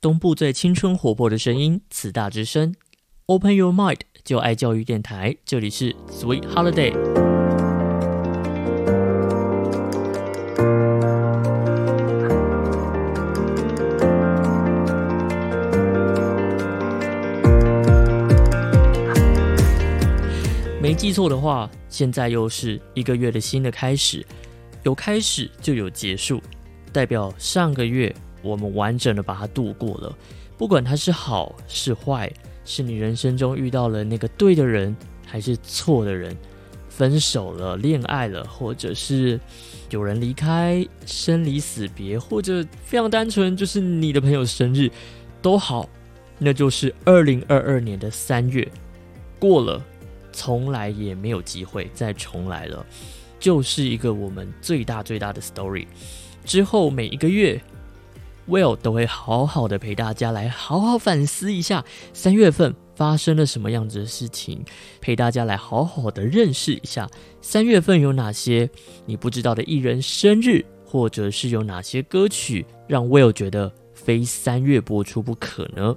东部最青春活泼的声音，慈大之声，Open Your Mind，就爱教育电台，这里是 Sweet Holiday。没记错的话，现在又是一个月的新的开始，有开始就有结束，代表上个月。我们完整的把它度过了，不管它是好是坏，是你人生中遇到了那个对的人，还是错的人，分手了、恋爱了，或者是有人离开、生离死别，或者非常单纯就是你的朋友生日，都好，那就是二零二二年的三月过了，从来也没有机会再重来了，就是一个我们最大最大的 story。之后每一个月。Will 都会好好的陪大家来好好反思一下三月份发生了什么样子的事情，陪大家来好好的认识一下三月份有哪些你不知道的艺人生日，或者是有哪些歌曲让 Will 觉得非三月播出不可呢？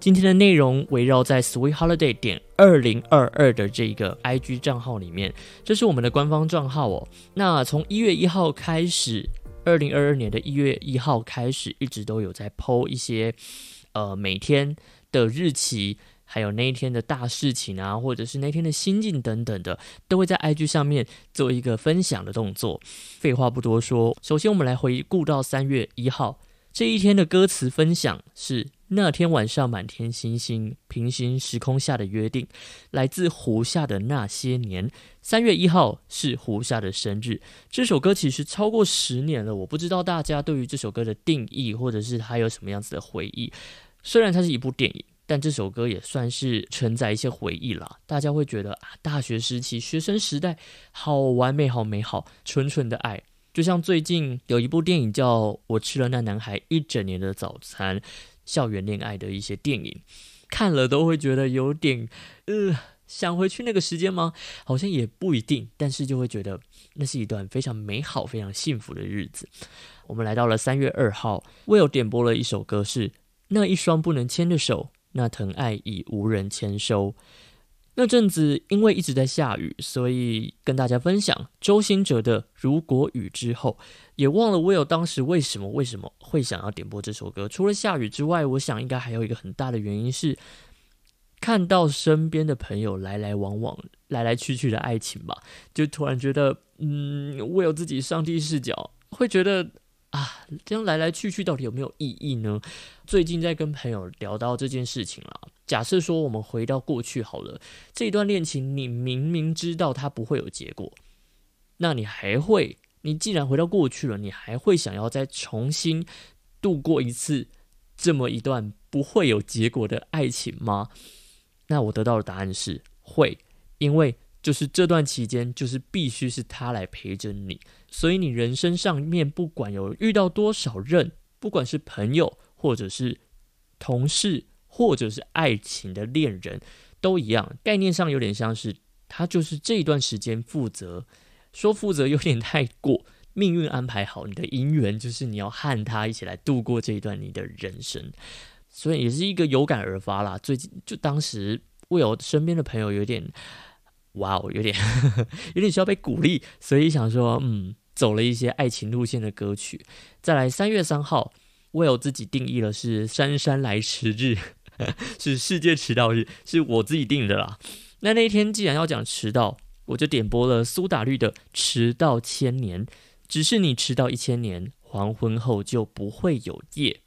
今天的内容围绕在 Sweet Holiday 点二零二二的这个 IG 账号里面，这是我们的官方账号哦。那从一月一号开始。二零二二年的一月一号开始，一直都有在剖一些，呃，每天的日期，还有那一天的大事情啊，或者是那天的心境等等的，都会在 IG 上面做一个分享的动作。废话不多说，首先我们来回顾到三月一号这一天的歌词分享是。那天晚上，满天星星，平行时空下的约定，来自胡夏的那些年。三月一号是胡夏的生日。这首歌其实超过十年了，我不知道大家对于这首歌的定义，或者是它有什么样子的回忆。虽然它是一部电影，但这首歌也算是承载一些回忆了。大家会觉得啊，大学时期、学生时代，好完美、好美好、纯纯的爱。就像最近有一部电影叫《我吃了那男孩一整年的早餐》。校园恋爱的一些电影，看了都会觉得有点，呃，想回去那个时间吗？好像也不一定，但是就会觉得那是一段非常美好、非常幸福的日子。我们来到了三月二号，Will 点播了一首歌，是那一双不能牵的手，那疼爱已无人签收。那阵子因为一直在下雨，所以跟大家分享周兴哲的《如果雨之后》，也忘了 Will 当时为什么为什么会想要点播这首歌。除了下雨之外，我想应该还有一个很大的原因是看到身边的朋友来来往往、来来去去的爱情吧，就突然觉得，嗯，Will 自己上帝视角会觉得。啊，这样来来去去到底有没有意义呢？最近在跟朋友聊到这件事情了。假设说我们回到过去好了，这段恋情你明明知道它不会有结果，那你还会？你既然回到过去了，你还会想要再重新度过一次这么一段不会有结果的爱情吗？那我得到的答案是会，因为。就是这段期间，就是必须是他来陪着你，所以你人生上面不管有遇到多少人，不管是朋友，或者是同事，或者是爱情的恋人，都一样，概念上有点像是他就是这一段时间负责，说负责有点太过，命运安排好你的姻缘，就是你要和他一起来度过这一段你的人生，所以也是一个有感而发啦。最近就当时为我身边的朋友有点。哇哦，有点 有点需要被鼓励，所以想说，嗯，走了一些爱情路线的歌曲。再来，三月三号为我自己定义了是姗姗来迟日，是世界迟到日，是我自己定的啦。那那一天既然要讲迟到，我就点播了苏打绿的《迟到千年》，只是你迟到一千年，黄昏后就不会有夜。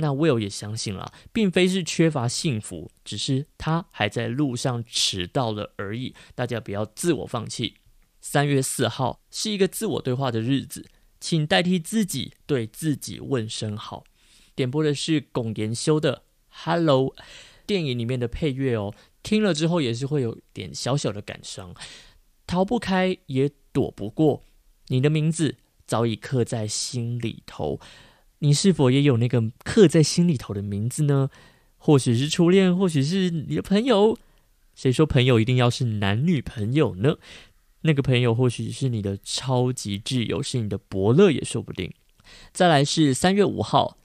那 Will 也相信了，并非是缺乏幸福，只是他还在路上迟到了而已。大家不要自我放弃。三月四号是一个自我对话的日子，请代替自己对自己问声好。点播的是龚延修的《Hello》，电影里面的配乐哦，听了之后也是会有点小小的感伤，逃不开也躲不过，你的名字早已刻在心里头。你是否也有那个刻在心里头的名字呢？或许是初恋，或许是你的朋友。谁说朋友一定要是男女朋友呢？那个朋友或许是你的超级挚友，是你的伯乐也说不定。再来是三月五号，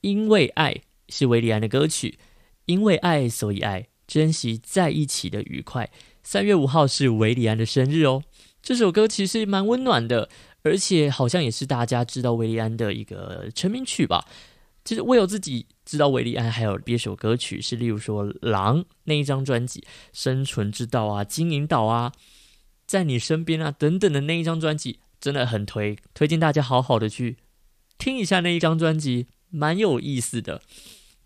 因为爱是维里安的歌曲，因为爱所以爱，珍惜在一起的愉快。三月五号是维里安的生日哦。这首歌其实蛮温暖的，而且好像也是大家知道维里安的一个成名曲吧。其实我有自己知道维利安还有别首歌曲，是例如说《狼》那一张专辑，《生存之道》啊，《金银岛》啊，在你身边啊等等的那一张专辑，真的很推，推荐大家好好的去听一下那一张专辑，蛮有意思的。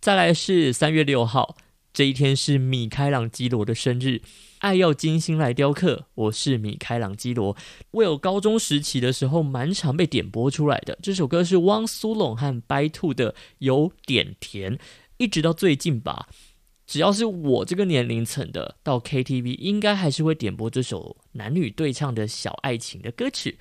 再来是三月六号，这一天是米开朗基罗的生日。爱要精心来雕刻。我是米开朗基罗。我有高中时期的时候，蛮常被点播出来的。这首歌是汪苏泷和白兔的《有点甜》，一直到最近吧，只要是我这个年龄层的，到 KTV 应该还是会点播这首男女对唱的小爱情的歌曲。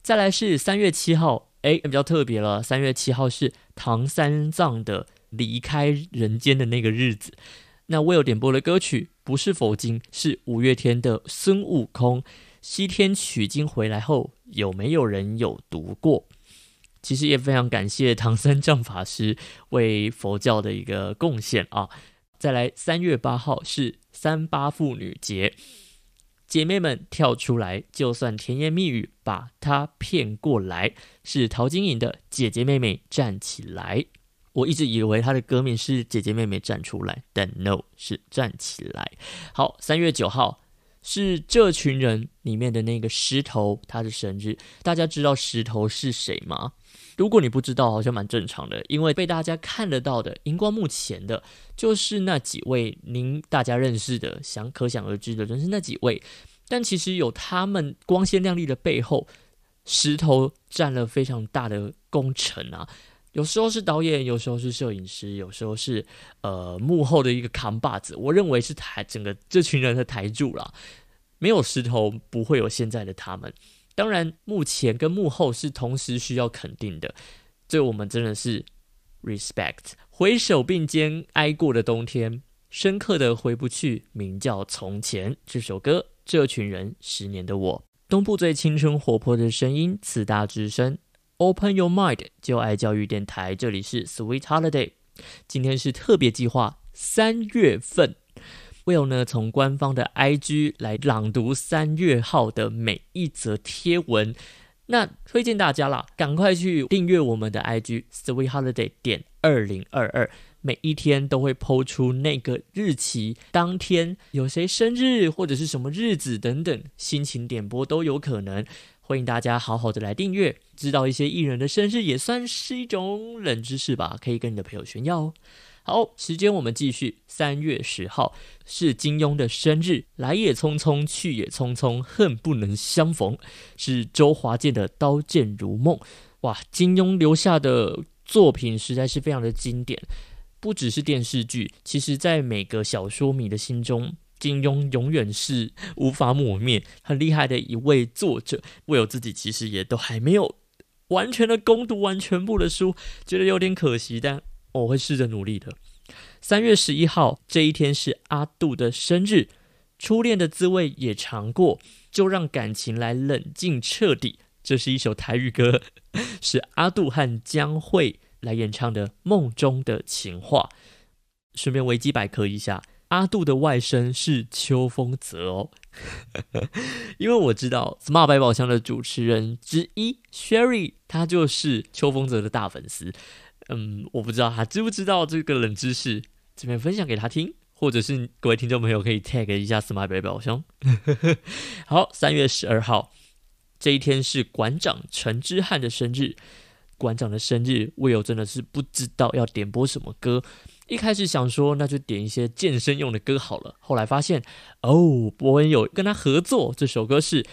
再来是三月七号，哎，比较特别了。三月七号是唐三藏的离开人间的那个日子。那我有点播的歌曲不是佛经，是五月天的孙悟空西天取经回来后，有没有人有读过？其实也非常感谢唐三藏法师为佛教的一个贡献啊！再来，三月八号是三八妇女节，姐妹们跳出来，就算甜言蜜语把她骗过来，是陶晶莹的《姐姐妹妹站起来》。我一直以为他的歌名是姐姐妹妹站出来，但 no 是站起来。好，三月九号是这群人里面的那个石头，他的生日。大家知道石头是谁吗？如果你不知道，好像蛮正常的，因为被大家看得到的荧光幕前的，就是那几位您大家认识的，想可想而知的，人是那几位。但其实有他们光鲜亮丽的背后，石头占了非常大的功臣啊。有时候是导演，有时候是摄影师，有时候是呃幕后的一个扛把子。我认为是台整个这群人的台柱啦。没有石头，不会有现在的他们。当然，幕前跟幕后是同时需要肯定的。这我们真的是 respect。回首并肩挨过的冬天，深刻的回不去，名叫从前。这首歌，这群人，十年的我，东部最青春活泼的声音，慈大之声。Open your mind，就爱教育电台，这里是 Sweet Holiday。今天是特别计划三月份，Will 呢从官方的 IG 来朗读三月号的每一则贴文。那推荐大家啦，赶快去订阅我们的 IG Sweet Holiday 点二零二二，每一天都会抛出那个日期，当天有谁生日或者是什么日子等等，心情点播都有可能。欢迎大家好好的来订阅，知道一些艺人的生日也算是一种冷知识吧，可以跟你的朋友炫耀哦。好，时间我们继续，三月十号是金庸的生日，来也匆匆，去也匆匆，恨不能相逢，是周华健的《刀剑如梦》。哇，金庸留下的作品实在是非常的经典，不只是电视剧，其实在每个小说迷的心中。金庸永远是无法抹灭，很厉害的一位作者。我有自己其实也都还没有完全的攻读完全部的书，觉得有点可惜，但我会试着努力的。三月十一号这一天是阿杜的生日，初恋的滋味也尝过，就让感情来冷静彻底。这是一首台语歌，是阿杜和江蕙来演唱的《梦中的情话》。顺便维基百科一下。阿杜的外甥是邱风泽哦，因为我知道《Smart 百宝箱》的主持人之一 Sherry，他就是邱风泽的大粉丝。嗯，我不知道他知不知道这个冷知识，这边分享给他听，或者是各位听众朋友可以 tag 一下《Smart 百宝箱》。好，三月十二号这一天是馆长陈之汉的生日，馆长的生日，Will 真的是不知道要点播什么歌。一开始想说，那就点一些健身用的歌好了。后来发现，哦，伯恩有跟他合作，这首歌是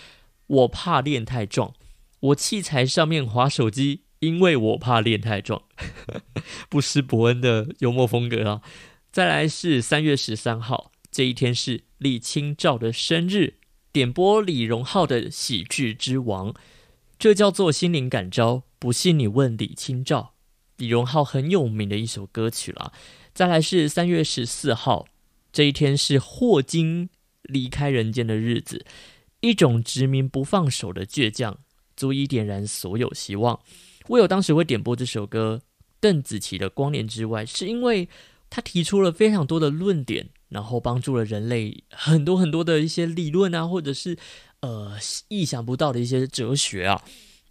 我怕练太壮，我器材上面划手机，因为我怕练太壮，不失伯恩的幽默风格啊。再来是三月十三号，这一天是李清照的生日，点播李荣浩的《喜剧之王》，这叫做心灵感召。不信你问李清照，李荣浩很有名的一首歌曲了。再来是三月十四号，这一天是霍金离开人间的日子。一种执迷不放手的倔强，足以点燃所有希望。我有当时会点播这首歌，邓紫棋的《光年之外》，是因为他提出了非常多的论点，然后帮助了人类很多很多的一些理论啊，或者是呃意想不到的一些哲学啊，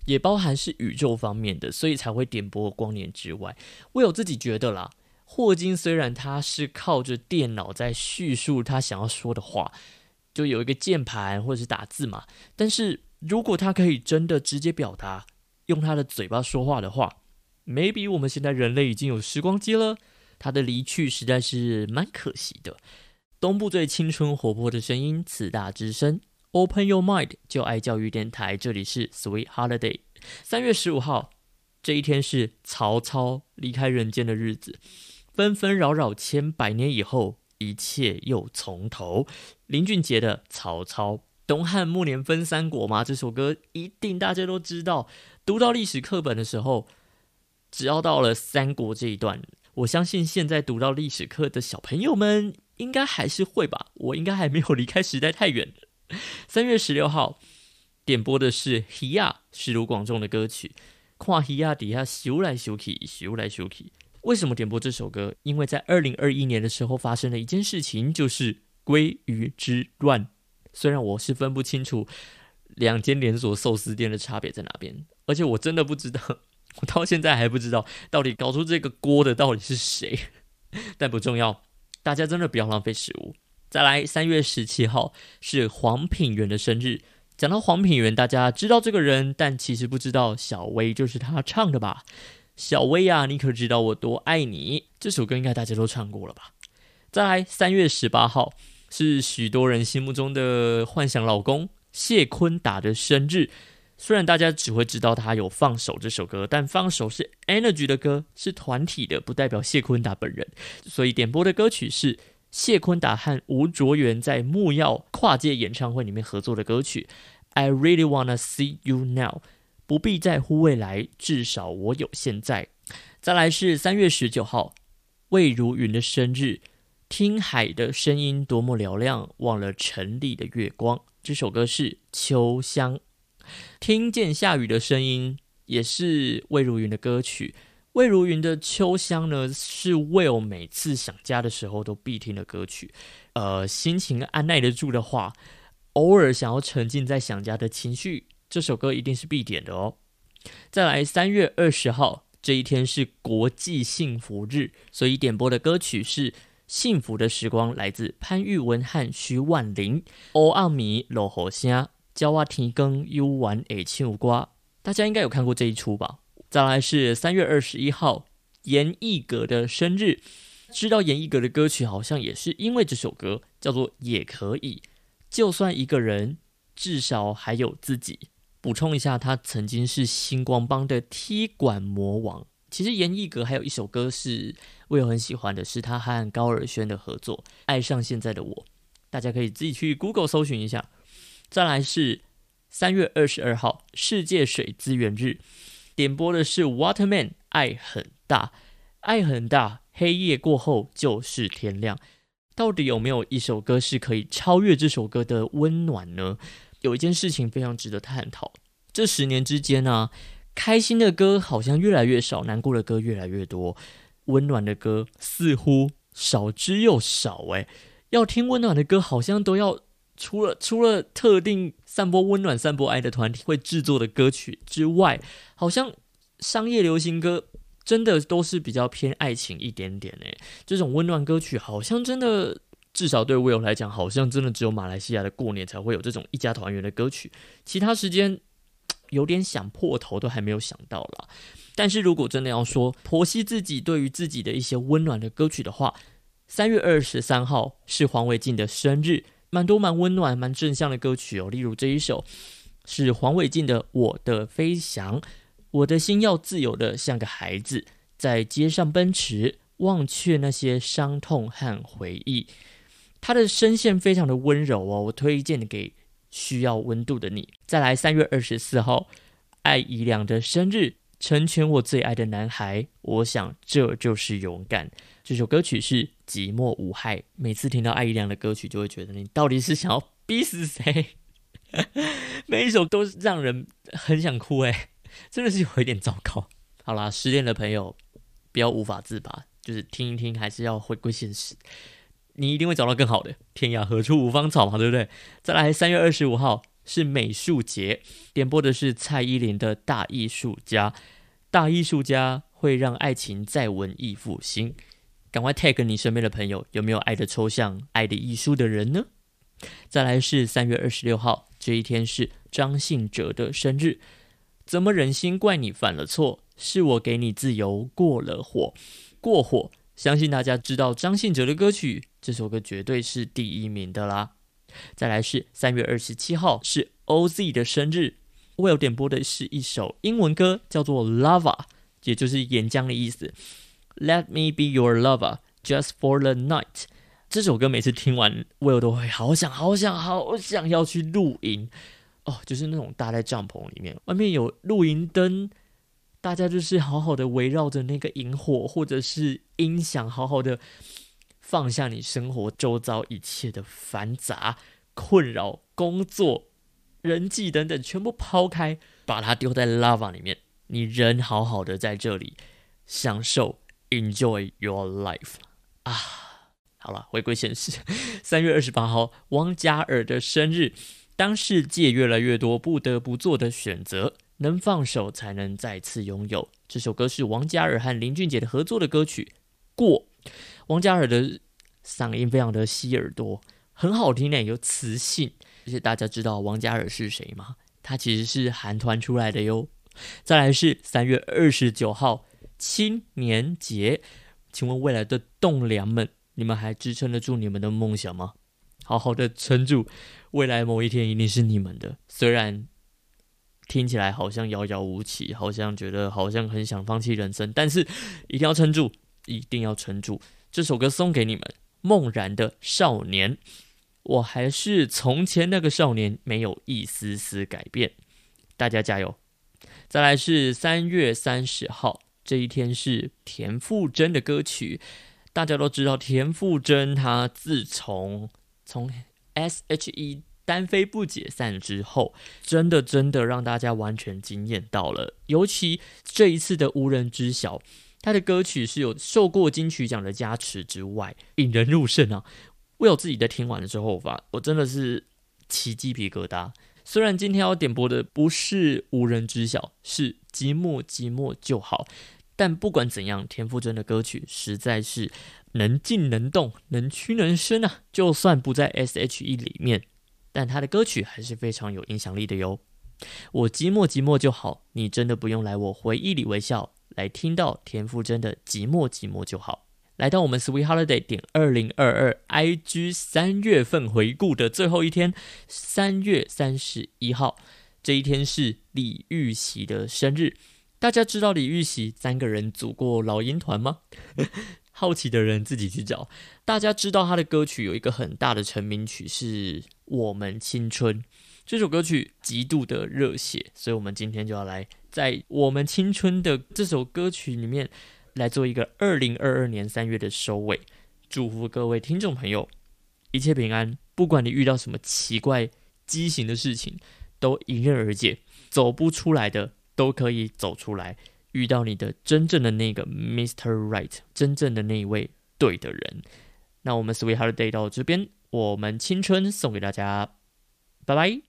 也包含是宇宙方面的，所以才会点播《光年之外》。我有自己觉得啦，霍金虽然他是靠着电脑在叙述他想要说的话，就有一个键盘或者是打字嘛，但是如果他可以真的直接表达，用他的嘴巴说话的话，maybe 我们现在人类已经有时光机了。他的离去实在是蛮可惜的。东部最青春活泼的声音，此大之声，Open Your Mind，就爱教育电台。这里是 Sweet Holiday。三月十五号这一天是曹操离开人间的日子。纷纷扰扰千百年以后，一切又从头。林俊杰的《曹操》，东汉末年分三国嘛，这首歌一定大家都知道。读到历史课本的时候，只要到了三国这一段。我相信现在读到历史课的小朋友们应该还是会吧，我应该还没有离开时代太远。三月十六号点播的是《希亚》，是卢广仲的歌曲。跨希亚底下修来修去，修来修去。为什么点播这首歌？因为在二零二一年的时候发生了一件事情，就是鲑鱼之乱。虽然我是分不清楚两间连锁寿司店的差别在哪边，而且我真的不知道。我到现在还不知道到底搞出这个锅的到底是谁，但不重要，大家真的不要浪费食物。再来，三月十七号是黄品源的生日。讲到黄品源，大家知道这个人，但其实不知道小薇就是他唱的吧？小薇啊，你可知道我多爱你？这首歌应该大家都唱过了吧？再来，三月十八号是许多人心目中的幻想老公谢坤达的生日。虽然大家只会知道他有《放手》这首歌，但《放手》是 Energy 的歌，是团体的，不代表谢坤达本人。所以点播的歌曲是谢坤达和吴卓源在木曜跨界演唱会里面合作的歌曲。I really wanna see you now，不必在乎未来，至少我有现在。再来是三月十九号，魏如云的生日，听海的声音多么嘹亮，忘了城里的月光。这首歌是《秋香》。听见下雨的声音，也是魏如云的歌曲。魏如云的《秋香》呢，是 Will 每次想家的时候都必听的歌曲。呃，心情按耐得住的话，偶尔想要沉浸在想家的情绪，这首歌一定是必点的哦。再来，三月二十号这一天是国际幸福日，所以点播的歌曲是《幸福的时光》，来自潘玉文和徐婉玲。欧阿米落火虾。教我天更幽玩诶，青瓜，大家应该有看过这一出吧？再来是三月二十一号，严艺格的生日。知道严艺格的歌曲，好像也是因为这首歌叫做《也可以》，就算一个人，至少还有自己。补充一下，他曾经是星光帮的踢馆魔王。其实严艺格还有一首歌是我有很喜欢的，是他和高尔宣的合作《爱上现在的我》，大家可以自己去 Google 搜寻一下。再来是三月二十二号世界水资源日，点播的是 Waterman，爱很大，爱很大，黑夜过后就是天亮。到底有没有一首歌是可以超越这首歌的温暖呢？有一件事情非常值得探讨。这十年之间呢，开心的歌好像越来越少，难过的歌越来越多，温暖的歌似乎少之又少。诶，要听温暖的歌，好像都要。除了除了特定散播温暖、散播爱的团体会制作的歌曲之外，好像商业流行歌真的都是比较偏爱情一点点诶。这种温暖歌曲好像真的，至少对 Will 来讲，好像真的只有马来西亚的过年才会有这种一家团圆的歌曲，其他时间有点想破头都还没有想到啦。但是如果真的要说婆媳自己对于自己的一些温暖的歌曲的话，三月二十三号是黄伟晋的生日。蛮多蛮温暖、蛮正向的歌曲哦，例如这一首是黄伟晋的《我的飞翔》，我的心要自由的像个孩子，在街上奔驰，忘却那些伤痛和回忆。他的声线非常的温柔哦，我推荐给需要温度的你。再来，三月二十四号，艾怡良的生日。成全我最爱的男孩，我想这就是勇敢。这首歌曲是《寂寞无害》。每次听到艾怡良的歌曲，就会觉得你到底是想要逼死谁？每一首都让人很想哭，哎，真的是有一点糟糕。好啦，失恋的朋友，不要无法自拔，就是听一听，还是要回归现实。你一定会找到更好的。天涯何处无芳草嘛，对不对？再来，三月二十五号是美术节，点播的是蔡依林的《大艺术家》。大艺术家会让爱情再文艺复兴。赶快 tag 你身边的朋友，有没有爱的抽象、爱的艺术的人呢？再来是三月二十六号，这一天是张信哲的生日。怎么忍心怪你犯了错？是我给你自由过了火，过火。相信大家知道张信哲的歌曲，这首歌绝对是第一名的啦。再来是三月二十七号，是 OZ 的生日。我有点播的是一首英文歌，叫做《Lava》，也就是岩浆的意思。Let me be your lover just for the night。这首歌每次听完，我都会好想、好想、好想要去露营哦，就是那种搭在帐篷里面，外面有露营灯，大家就是好好的围绕着那个萤火，或者是音响，好好的放下你生活周遭一切的繁杂、困扰、工作。人际等等，全部抛开，把它丢在 lava 里面。你人好好的在这里享受，enjoy your life 啊！好了，回归现实。三月二十八号，王嘉尔的生日。当世界越来越多不得不做的选择，能放手才能再次拥有。这首歌是王嘉尔和林俊杰的合作的歌曲。过，王嘉尔的嗓音非常的吸耳朵，很好听呢，有磁性。而且大家知道王嘉尔是谁吗？他其实是韩团出来的哟。再来是三月二十九号青年节，请问未来的栋梁们，你们还支撑得住你们的梦想吗？好好的撑住，未来某一天一定是你们的。虽然听起来好像遥遥无期，好像觉得好像很想放弃人生，但是一定要撑住，一定要撑住。这首歌送给你们，梦然的少年。我还是从前那个少年，没有一丝丝改变。大家加油！再来是三月三十号这一天是田馥甄的歌曲。大家都知道田馥甄，她自从从 S.H.E 单飞不解散之后，真的真的让大家完全惊艳到了。尤其这一次的无人知晓，他的歌曲是有受过金曲奖的加持之外，引人入胜啊！我有自己在听完的时候，发我真的是起鸡皮疙瘩。虽然今天要点播的不是无人知晓，是寂寞寂寞就好，但不管怎样，田馥甄的歌曲实在是能静能动，能屈能伸啊！就算不在 S.H.E 里面，但他的歌曲还是非常有影响力的哟。我寂寞寂寞就好，你真的不用来我回忆里微笑，来听到田馥甄的寂寞寂寞就好。来到我们 Sweet Holiday 点二零二二 IG 三月份回顾的最后一天，三月三十一号这一天是李玉玺的生日。大家知道李玉玺三个人组过老鹰团吗？好奇的人自己去找。大家知道他的歌曲有一个很大的成名曲是《我们青春》，这首歌曲极度的热血，所以我们今天就要来在《我们青春》的这首歌曲里面。来做一个二零二二年三月的收尾，祝福各位听众朋友一切平安。不管你遇到什么奇怪畸形的事情，都迎刃而解；走不出来的都可以走出来，遇到你的真正的那个 Mr. Right，真正的那一位对的人。那我们 Sweet Holiday 到这边，我们青春送给大家，拜拜。